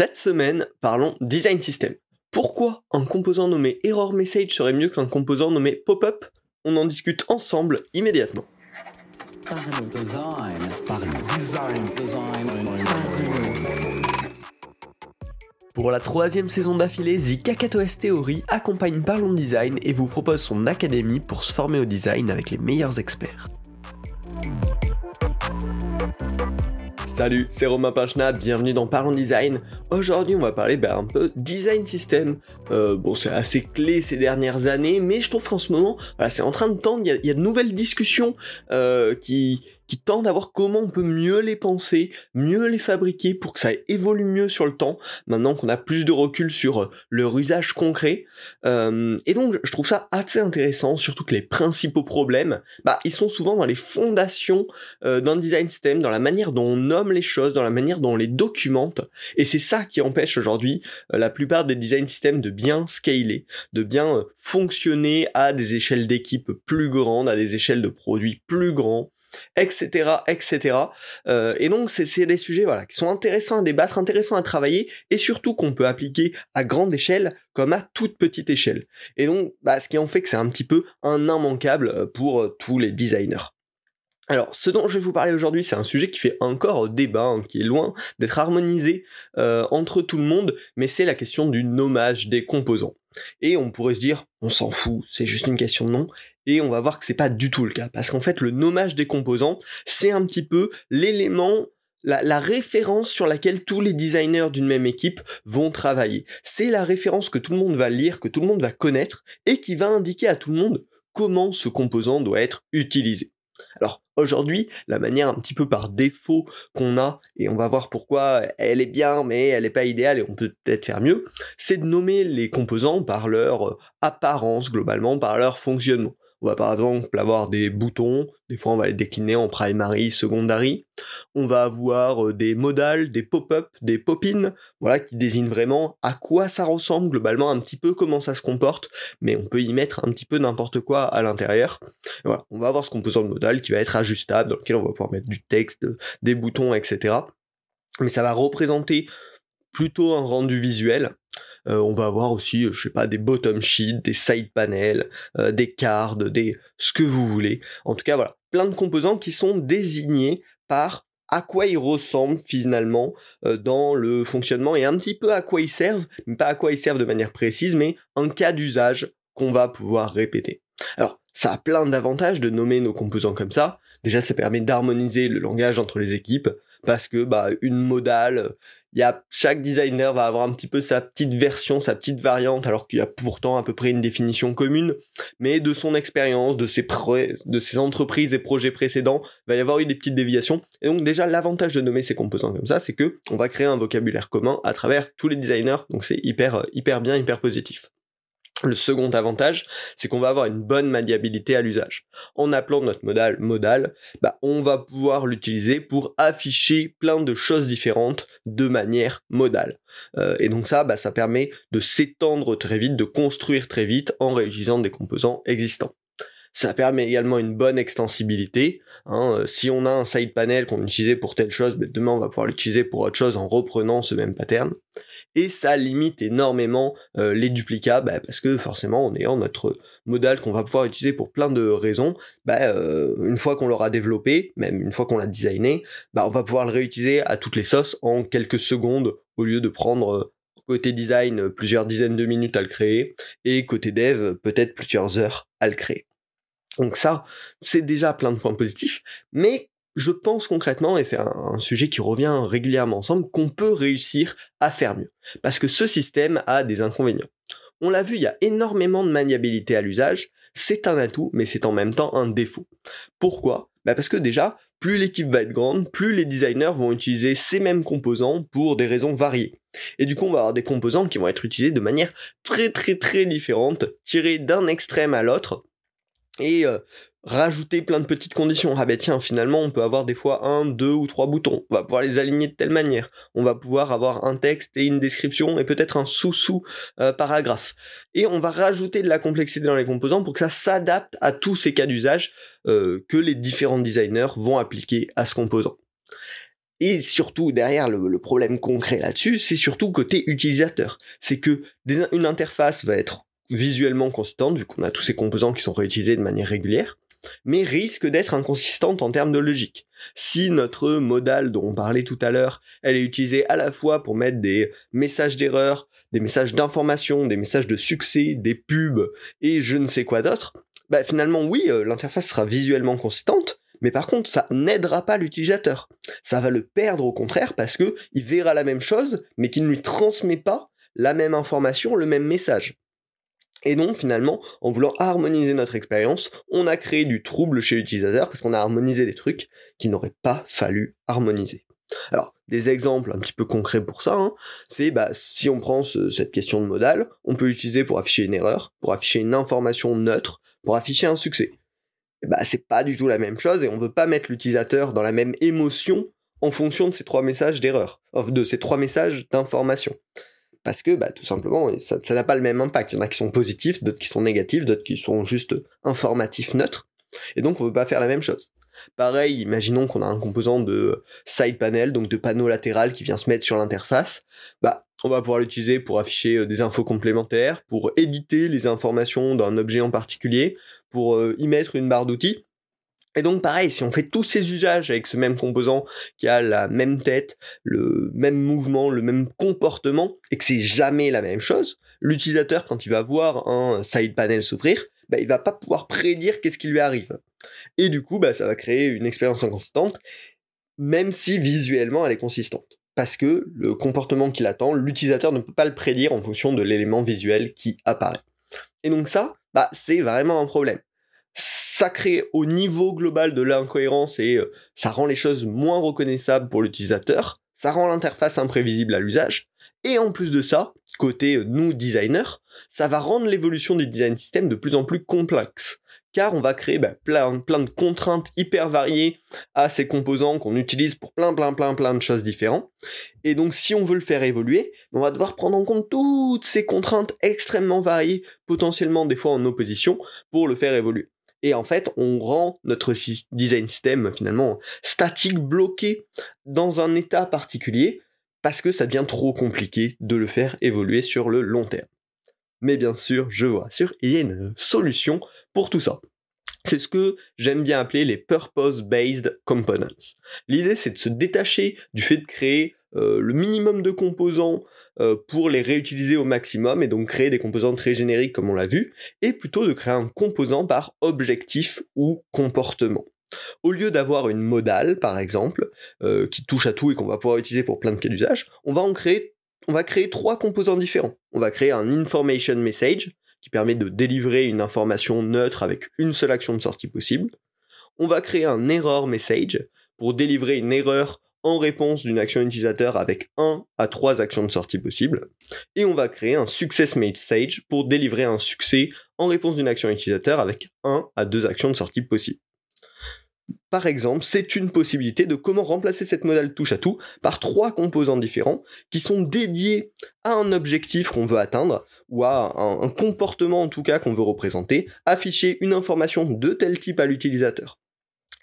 Cette semaine, parlons design system. Pourquoi un composant nommé error message serait mieux qu'un composant nommé pop-up? On en discute ensemble immédiatement. Pour la troisième saison d'affilée, The Kakatos Theory accompagne Parlons Design et vous propose son académie pour se former au design avec les meilleurs experts. Salut, c'est Romain Pachna, bienvenue dans Parlons Design. Aujourd'hui, on va parler ben, un peu design system. Euh, bon, c'est assez clé ces dernières années, mais je trouve qu'en ce moment, c'est en train de tendre, il y, a de nouvelles discussions euh, qui, qui tendent à voir comment on peut mieux les penser, mieux les fabriquer pour que ça évolue mieux sur le temps, maintenant qu'on a plus de recul sur euh, leur usage concret. Euh, et donc je trouve ça assez intéressant, surtout que les principaux problèmes, bah, ils sont souvent dans les fondations euh, d'un design system, dans la manière dont on nomme les choses, dans la manière dont on les documente. Et c'est ça qui empêche aujourd'hui la plupart des design systems de bien scaler, de bien fonctionner à des échelles d'équipe plus grandes, à des échelles de produits plus grands etc., etc. Euh, et donc c'est des sujets voilà qui sont intéressants à débattre, intéressants à travailler, et surtout qu'on peut appliquer à grande échelle comme à toute petite échelle. Et donc bah, ce qui en fait que c'est un petit peu un immanquable euh, pour euh, tous les designers. Alors, ce dont je vais vous parler aujourd'hui, c'est un sujet qui fait encore débat, hein, qui est loin d'être harmonisé entre tout le monde, mais c'est la question du nommage des composants. Et on pourrait se dire, on s'en fout, c'est juste une question de nom, et on va voir que c'est pas du tout le cas, parce qu'en fait le nommage des composants, c'est un petit peu l'élément la, référence sur laquelle tous les designers d'une même équipe vont travailler. C'est la référence que tout le monde va lire, que tout le monde va connaître, et qui va indiquer à tout le monde comment ce composant doit être utilisé. Alors aujourd'hui, la manière un petit peu par défaut qu'on a, et on va voir pourquoi elle est bien, mais elle n'est pas idéale et on peut peut-être faire mieux, c'est de nommer les composants par leur euh, apparence globalement, par leur fonctionnement. On va par exemple avoir des boutons, des fois on va les décliner en primary, secondary. On va avoir euh, des modales, des pop-up, des pop-in, voilà, qui désignent vraiment à quoi ça ressemble globalement, un petit peu comment ça se comporte, mais on peut y mettre un petit peu n'importe quoi à l'intérieur. Voilà, on va avoir ce composant de modal qui va être ajustable, dans lequel on va pouvoir mettre du texte, des boutons, etc. Mais ça va représenter plutôt un rendu visuel. Euh, on va avoir aussi, euh, je sais pas, des bottom sheets, des side panels, euh, des cards, des ce que vous voulez. En tout cas, voilà, plein de composants qui sont désignés par à quoi ils ressemblent finalement dans le fonctionnement et un petit peu à quoi ils servent, mais pas à quoi ils servent de manière précise, mais un cas d'usage qu'on va pouvoir répéter. Alors, ça a plein d'avantages de nommer nos composants comme ça. Déjà, ça permet d'harmoniser le langage entre les équipes, parce que bah une modale, y a chaque designer va avoir un petit peu sa petite version, sa petite variante, alors qu'il y a pourtant à peu près une définition commune. Mais de son expérience, de ses entreprises et projets précédents, va y avoir eu des petites déviations. Et donc déjà l'avantage de nommer ces composants comme ça, c'est que on va créer un vocabulaire commun à travers tous les designers. Donc c'est hyper hyper bien, hyper positif. Le second avantage, c'est qu'on va avoir une bonne maniabilité à l'usage. En appelant notre modal modal, bah, on va pouvoir l'utiliser pour afficher plein de choses différentes de manière modale. Euh, et donc ça, bah, ça permet de s'étendre très vite, de construire très vite en réutilisant des composants existants. Ça permet également une bonne extensibilité. Hein. Euh, si on a un side panel qu'on utilisait pour telle chose, ben, demain on va pouvoir l'utiliser pour autre chose en reprenant ce même pattern. Et ça limite énormément euh, les duplicats, ben, parce que forcément en ayant notre modal qu'on va pouvoir utiliser pour plein de raisons, ben, euh, une fois qu'on l'aura développé, même une fois qu'on l'a designé, on va pouvoir le réutiliser à toutes les sauces en quelques secondes au lieu de prendre côté design plusieurs dizaines de minutes à le créer et côté dev peut-être plusieurs heures à le créer. Donc ça, c'est déjà plein de points positifs, mais je pense concrètement, et c'est un, sujet qui revient régulièrement ensemble, qu'on peut réussir à faire mieux. Parce que ce système a des inconvénients. On l'a vu, il y a énormément de maniabilité à l'usage, c'est un atout, mais c'est en même temps un défaut. Pourquoi? Bah Parce que déjà, plus l'équipe va être grande, plus les designers vont utiliser ces mêmes composants pour des raisons variées. Et du coup, on va avoir des composants qui vont être utilisés de manière très très très différente, tirés d'un extrême à l'autre, et euh, rajouter plein de petites conditions. Ah ben tiens, finalement, on peut avoir des fois un, deux ou trois boutons. On va pouvoir les aligner de telle manière. On va pouvoir avoir un texte et une description et peut-être un sous-sous euh, paragraphe. Et on va rajouter de la complexité dans les composants pour que ça s'adapte à tous ces cas d'usage euh, que les différents designers vont appliquer à ce composant. Et surtout, derrière le, problème concret là-dessus, c'est surtout côté utilisateur. C'est que une interface va être visuellement consistante, vu qu'on a tous ces composants qui sont réutilisés de manière régulière, mais risque d'être inconsistante en termes de logique. Si notre modal dont on parlait tout à l'heure, elle est utilisée à la fois pour mettre des messages d'erreur, des messages d'information, des messages de succès, des pubs et je ne sais quoi d'autre, bah finalement oui, euh, l'interface sera visuellement consistante, mais par contre ça n'aidera pas l'utilisateur. Ça va le perdre au contraire parce que il verra la même chose, mais qu'il ne lui transmet pas la même information, le même message. Et donc finalement, en voulant harmoniser notre expérience, on a créé du trouble chez l'utilisateur parce qu'on a harmonisé des trucs qu'il n'aurait pas fallu harmoniser. Alors, des exemples un petit peu concrets pour ça, hein, c'est bah, si on prend cette question de modal, on peut l'utiliser pour afficher une erreur, pour afficher une information neutre, pour afficher un succès. Bah, c'est pas du tout la même chose et on veut pas mettre l'utilisateur dans la même émotion en fonction de ces trois messages d'erreur, de ces trois messages d'information parce que bah, tout simplement, ça n'a pas le même impact. Il y en a qui sont positifs, d'autres qui sont négatifs, d'autres qui sont juste informatifs, neutres. Et donc, on veut pas faire la même chose. Pareil, imaginons qu'on a un composant de side panel, donc de panneau latéral qui vient se mettre sur l'interface. Bah, on va pouvoir l'utiliser pour afficher euh, des infos complémentaires, pour éditer les informations d'un objet en particulier, pour euh, y mettre une barre d'outils. Et donc pareil, si on fait tous ces usages avec ce même composant qui a la même tête, le même mouvement, le même comportement, et que c'est jamais la même chose, l'utilisateur quand il va voir un side panel s'ouvrir, bah, il va pas pouvoir prédire qu'est-ce qui lui arrive. Et du coup, bah, ça va créer une expérience inconsistante, même si visuellement elle est consistante. Parce que le comportement qu'il attend, l'utilisateur ne peut pas le prédire en fonction de l'élément visuel qui apparaît. Et donc ça, bah, c'est vraiment un problème ça crée au niveau global de l'incohérence et euh, ça rend les choses moins reconnaissables pour l'utilisateur, ça rend l'interface imprévisible à l'usage, et en plus de ça, côté euh, nous designers, ça va rendre l'évolution des design systems de plus en plus complexe, car on va créer bah, plein, plein de contraintes hyper variées à ces composants qu'on utilise pour plein plein plein plein de choses différentes, et donc si on veut le faire évoluer, on va devoir prendre en compte toutes ces contraintes extrêmement variées, potentiellement des fois en opposition, pour le faire évoluer. Et en fait, on rend notre design system finalement statique, bloqué dans un état particulier, parce que ça devient trop compliqué de le faire évoluer sur le long terme. Mais bien sûr, je vous rassure, il y a une solution pour tout ça. C'est ce que j'aime bien appeler les purpose-based components. L'idée, c'est de se détacher du fait de créer euh, le minimum de composants euh, pour les réutiliser au maximum et donc créer des composants très génériques comme on l'a vu, et plutôt de créer un composant par objectif ou comportement. Au lieu d'avoir une modale, par exemple, euh, qui touche à tout et qu'on va pouvoir utiliser pour plein de cas d'usage, on va en créer, on va créer trois composants différents. On va créer un information message, qui permet de délivrer une information neutre avec une seule action de sortie possible. On va créer un error message pour délivrer une erreur en réponse d'une action utilisateur avec 1 à 3 actions de sortie possibles. Et on va créer un success message pour délivrer un succès en réponse d'une action utilisateur avec 1 à 2 actions de sortie possibles. Par exemple, c'est une possibilité de comment remplacer cette modale touche à tout par trois composants différents qui sont dédiés à un objectif qu'on veut atteindre ou à un, comportement en tout cas qu'on veut représenter, afficher une information de tel type à l'utilisateur.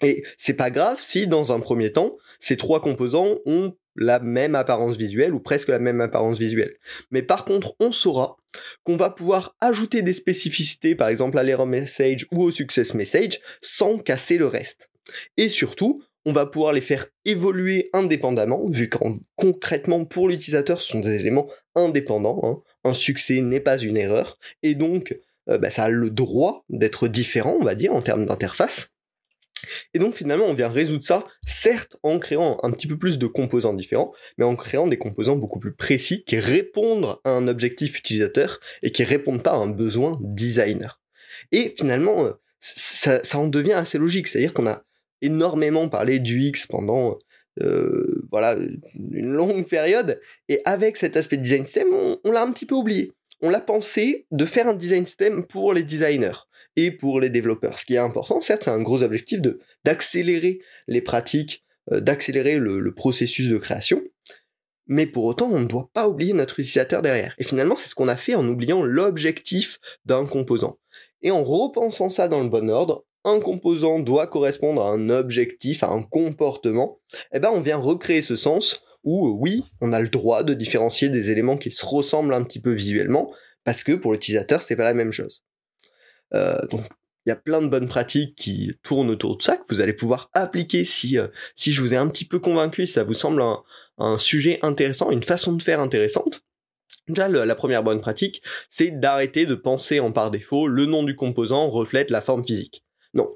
Et c'est pas grave si dans un premier temps, ces trois composants ont la même apparence visuelle ou presque la même apparence visuelle. Mais par contre, on saura qu'on va pouvoir ajouter des spécificités, par exemple à l'error message ou au success message, sans casser le reste. Et surtout, on va pouvoir les faire évoluer indépendamment, vu qu'en concrètement pour l'utilisateur ce sont des éléments indépendants. Hein. Un succès n'est pas une erreur, et donc euh, bah, ça a le droit d'être différent, on va dire, en termes d'interface. Et donc finalement, on vient résoudre ça, certes en créant un petit peu plus de composants différents, mais en créant des composants beaucoup plus précis qui répondent à un objectif utilisateur et qui répondent pas à un besoin designer. Et finalement, euh, ça, ça en devient assez logique, c'est-à-dire qu'on a énormément parlé du X pendant euh, voilà une longue période, et avec cet aspect de design system, on l'a un petit peu oublié. On l'a pensé de faire un design system pour les designers et pour les développeurs. Ce qui est important, certes, c'est un gros objectif d'accélérer les pratiques, euh, d'accélérer le, processus de création, mais pour autant, on ne doit pas oublier notre utilisateur derrière. Et finalement, c'est ce qu'on a fait en oubliant l'objectif d'un composant. Et en repensant ça dans le bon ordre, un composant doit correspondre à un objectif, à un comportement, eh ben on vient recréer ce sens où oui, on a le droit de différencier des éléments qui se ressemblent un petit peu visuellement, parce que pour l'utilisateur, c'est pas la même chose. Euh, donc il y a plein de bonnes pratiques qui tournent autour de ça, que vous allez pouvoir appliquer si, euh, si je vous ai un petit peu convaincu, si ça vous semble un, sujet intéressant, une façon de faire intéressante. Déjà, la première bonne pratique, c'est d'arrêter de penser en par défaut le nom du composant reflète la forme physique. Non.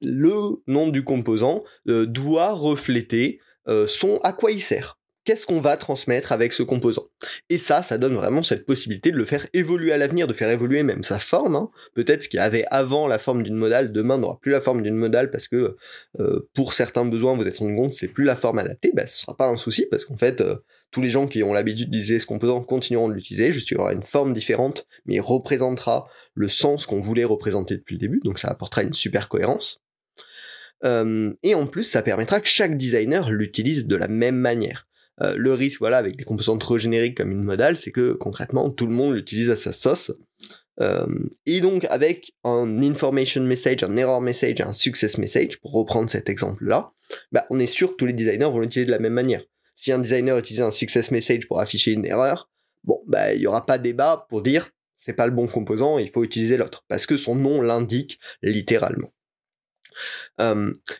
Le nom du composant euh, doit refléter son à quoi il sert qu'est-ce qu'on va transmettre avec ce composant. Et ça, ça donne vraiment cette possibilité de le faire évoluer à l'avenir, de faire évoluer même sa forme. Hein. Peut-être ce qui avait avant la forme d'une modale, demain n'aura plus la forme d'une modale parce que euh, pour certains besoins, vous êtes rendu compte c'est plus la forme adaptée, bah, ce sera pas un souci parce qu'en fait, euh, tous les gens qui ont l'habitude d'utiliser ce composant continueront de l'utiliser, juste il y aura une forme différente, mais il représentera le sens qu'on voulait représenter depuis le début, donc ça apportera une super cohérence. Euh, et en plus, ça permettra que chaque designer l'utilise de la même manière. Euh, le risque, voilà, avec des composants trop génériques comme une modale, c'est que concrètement, tout le monde l'utilise à sa sauce. Euh, et donc, avec un information message, un error message un success message, pour reprendre cet exemple-là, bah, on est sûr que tous les designers vont l'utiliser de la même manière. Si un designer utilise un success message pour afficher une erreur, bon, bah, il n'y aura pas débat pour dire c'est pas le bon composant, il faut utiliser l'autre, parce que son nom l'indique littéralement.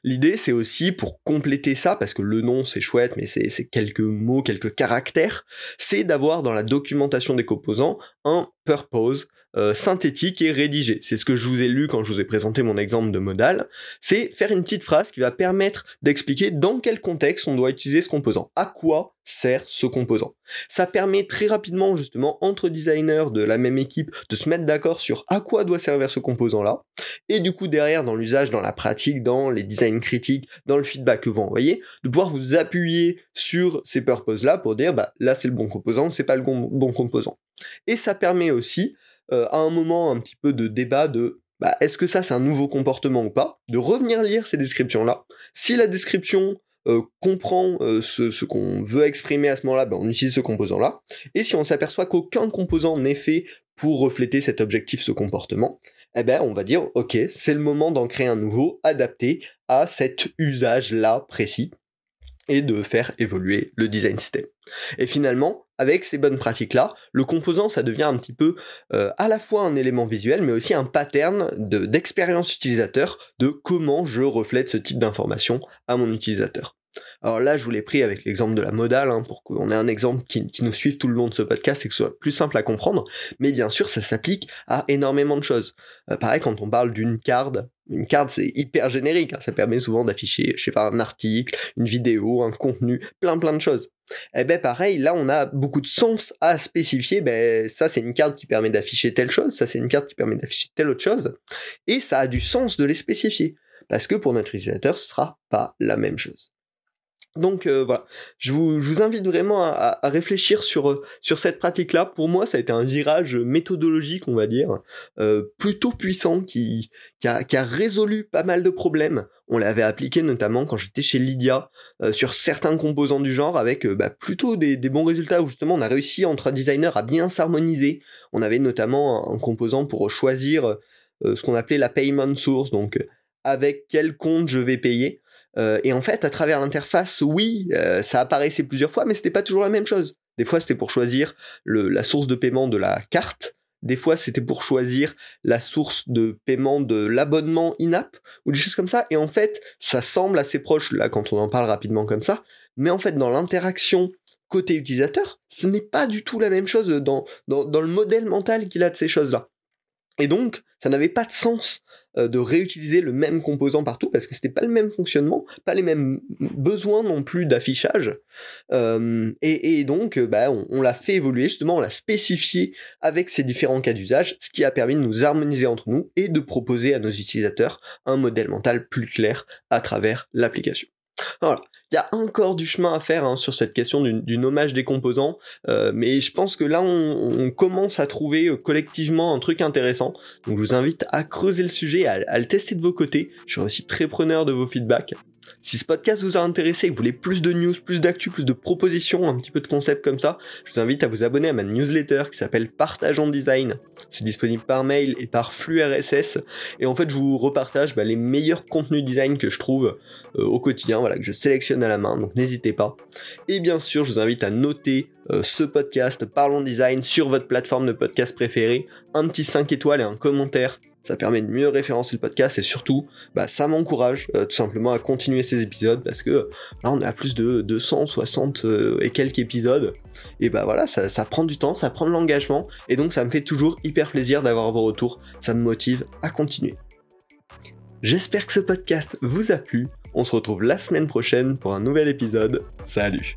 L'idée, c'est aussi pour compléter ça, parce que le nom c'est chouette, mais c'est quelques mots, quelques caractères, c'est d'avoir dans la documentation des composants un purpose euh, synthétique et rédigé. C'est ce que je vous ai lu quand je vous ai présenté mon exemple de modal. C'est faire une petite phrase qui va permettre d'expliquer dans quel contexte on doit utiliser ce composant. À quoi sert ce composant? Ça permet très rapidement justement entre designers de la même équipe de se mettre d'accord sur à quoi doit servir ce composant là et du coup derrière dans l'usage, dans la pratique, dans les designs critiques, dans le feedback que vous envoyez, de pouvoir vous appuyer sur ces purposes là pour dire bah là c'est le bon composant, c'est pas le bon composant. Et ça permet aussi euh, à un moment un petit peu de débat de bah, est-ce que ça c'est un nouveau comportement ou pas, de revenir lire ces descriptions-là. Si la description euh, comprend euh, ce, qu'on veut exprimer à ce moment-là, ben, on utilise ce composant-là. Et si on s'aperçoit qu'aucun composant n'est fait pour refléter cet objectif, ce comportement, eh ben on va dire ok, c'est le moment d'en créer un nouveau adapté à cet usage-là précis et de faire évoluer le design system. Et finalement, avec ces bonnes pratiques-là, le composant, ça devient un petit peu euh, à la fois un élément visuel, mais aussi un pattern d'expérience utilisateur de comment je reflète ce type d'information à mon utilisateur. Alors là, je vous l'ai pris avec l'exemple de la modale, hein, pour qu'on ait un exemple qui, nous suive tout le long de ce podcast et que ce soit plus simple à comprendre, mais bien sûr, ça s'applique à énormément de choses. Euh, pareil, quand on parle d'une carte, une carte, c'est hyper générique, hein, ça permet souvent d'afficher, je sais pas, un article, une vidéo, un contenu, plein plein de choses. Eh ben pareil, là on a beaucoup de sens à spécifier, ben ça c'est une carte qui permet d'afficher telle chose, ça c'est une carte qui permet d'afficher telle autre chose, et ça a du sens de les spécifier, parce que pour notre utilisateur ce sera pas la même chose. Donc euh, voilà, je vous, invite vraiment à, réfléchir sur, euh, sur cette pratique-là. Pour moi, ça a été un virage méthodologique, on va dire, euh, plutôt puissant, qui, qui, a, résolu pas mal de problèmes. On l'avait appliqué notamment quand j'étais chez Lydia, sur certains composants du genre, avec bah, plutôt des, bons résultats, où justement on a réussi entre designers à bien s'harmoniser. On avait notamment un composant pour choisir ce qu'on appelait la payment source, donc avec quel compte je vais payer. Euh, et en fait, à travers l'interface, oui, euh, ça apparaissait plusieurs fois, mais c'était pas toujours la même chose. Des fois, c'était pour choisir la source de paiement de la carte. Des fois, c'était pour choisir la source de paiement de l'abonnement in-app ou des choses comme ça. Et en fait, ça semble assez proche là quand on en parle rapidement comme ça. Mais en fait, dans l'interaction côté utilisateur, ce n'est pas du tout la même chose dans, le modèle mental qu'il a de ces choses-là. Et donc, ça n'avait pas de sens de réutiliser le même composant partout parce que c'était pas le même fonctionnement, pas les mêmes besoins non plus d'affichage. Euh, et, donc, euh, bah, on, l'a fait évoluer justement, on l'a spécifié avec ces différents cas d'usage, ce qui a permis de nous harmoniser entre nous et de proposer à nos utilisateurs un modèle mental plus clair à travers l'application. Voilà, il y a encore du chemin à faire hein, sur cette question du, nommage des composants, euh, mais je pense que là on, commence à trouver euh, collectivement un truc intéressant. Donc je vous invite à creuser le sujet, à, le tester de vos côtés. Je suis aussi très preneur de vos feedbacks. Si ce podcast vous a intéressé et que vous voulez plus de news, plus d'actu, plus de propositions, un petit peu de concepts comme ça, je vous invite à vous abonner à ma newsletter qui s'appelle Partage en Design. C'est disponible par mail et par flux RSS. Et en fait, je vous repartage bah, les meilleurs contenus design que je trouve euh, au quotidien, voilà, que je sélectionne à la main, donc n'hésitez pas. Et bien sûr, je vous invite à noter euh, ce podcast Parlons Design sur votre plateforme de podcast préférée, un petit 5 étoiles et un commentaire ça permet de mieux référencer le podcast et surtout, bah, ça m'encourage euh, tout simplement à continuer ces épisodes parce que là on à plus de 260 euh, et quelques épisodes et bah voilà, ça, ça prend du temps, ça prend de l'engagement et donc ça me fait toujours hyper plaisir d'avoir vos retours, ça me motive à continuer. J'espère que ce podcast vous a plu. On se retrouve la semaine prochaine pour un nouvel épisode. Salut